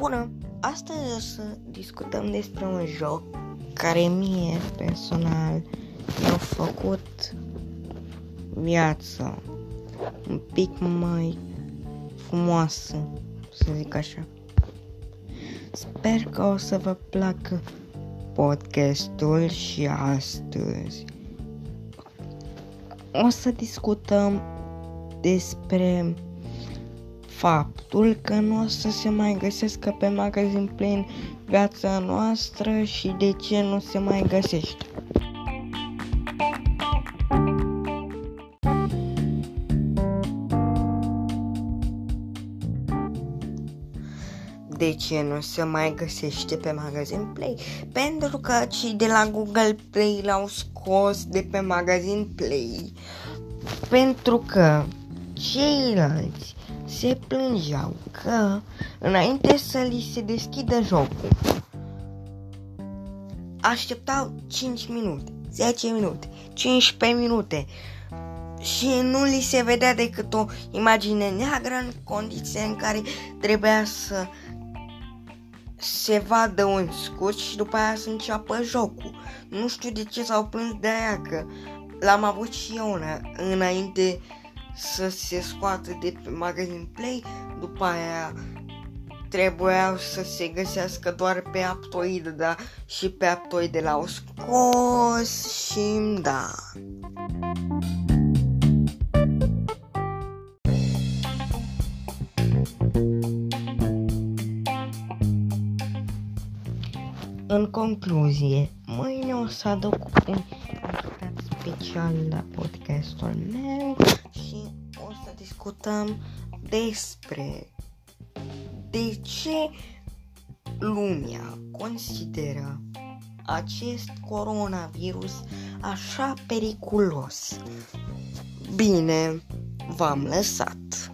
Bună! Astăzi o să discutăm despre un joc care mie, personal, mi-a făcut viața un pic mai frumoasă, să zic așa. Sper că o să vă placă podcastul și astăzi o să discutăm despre faptul că nu o să se mai găsească pe magazin plin viața noastră și de ce nu se mai găsește. De ce nu se mai găsește pe magazin Play? Pentru că cei de la Google Play l-au scos de pe magazin Play. Pentru că ceilalți se plângeau că înainte să li se deschidă jocul așteptau 5 minute, 10 minute, 15 minute și nu li se vedea decât o imagine neagră în condiții în care trebuia să se vadă un scurt și după aia să înceapă jocul. Nu știu de ce s-au plâns de aia că l-am avut și eu înainte să se scoată de pe magazin Play, după aia trebuiau să se găsească doar pe Aptoid, da, și pe Aptoid de la scos și da. În concluzie, mâine o să aduc un invitat special la podcastul meu și o să discutăm despre de ce lumea consideră acest coronavirus așa periculos. Bine, v-am lăsat.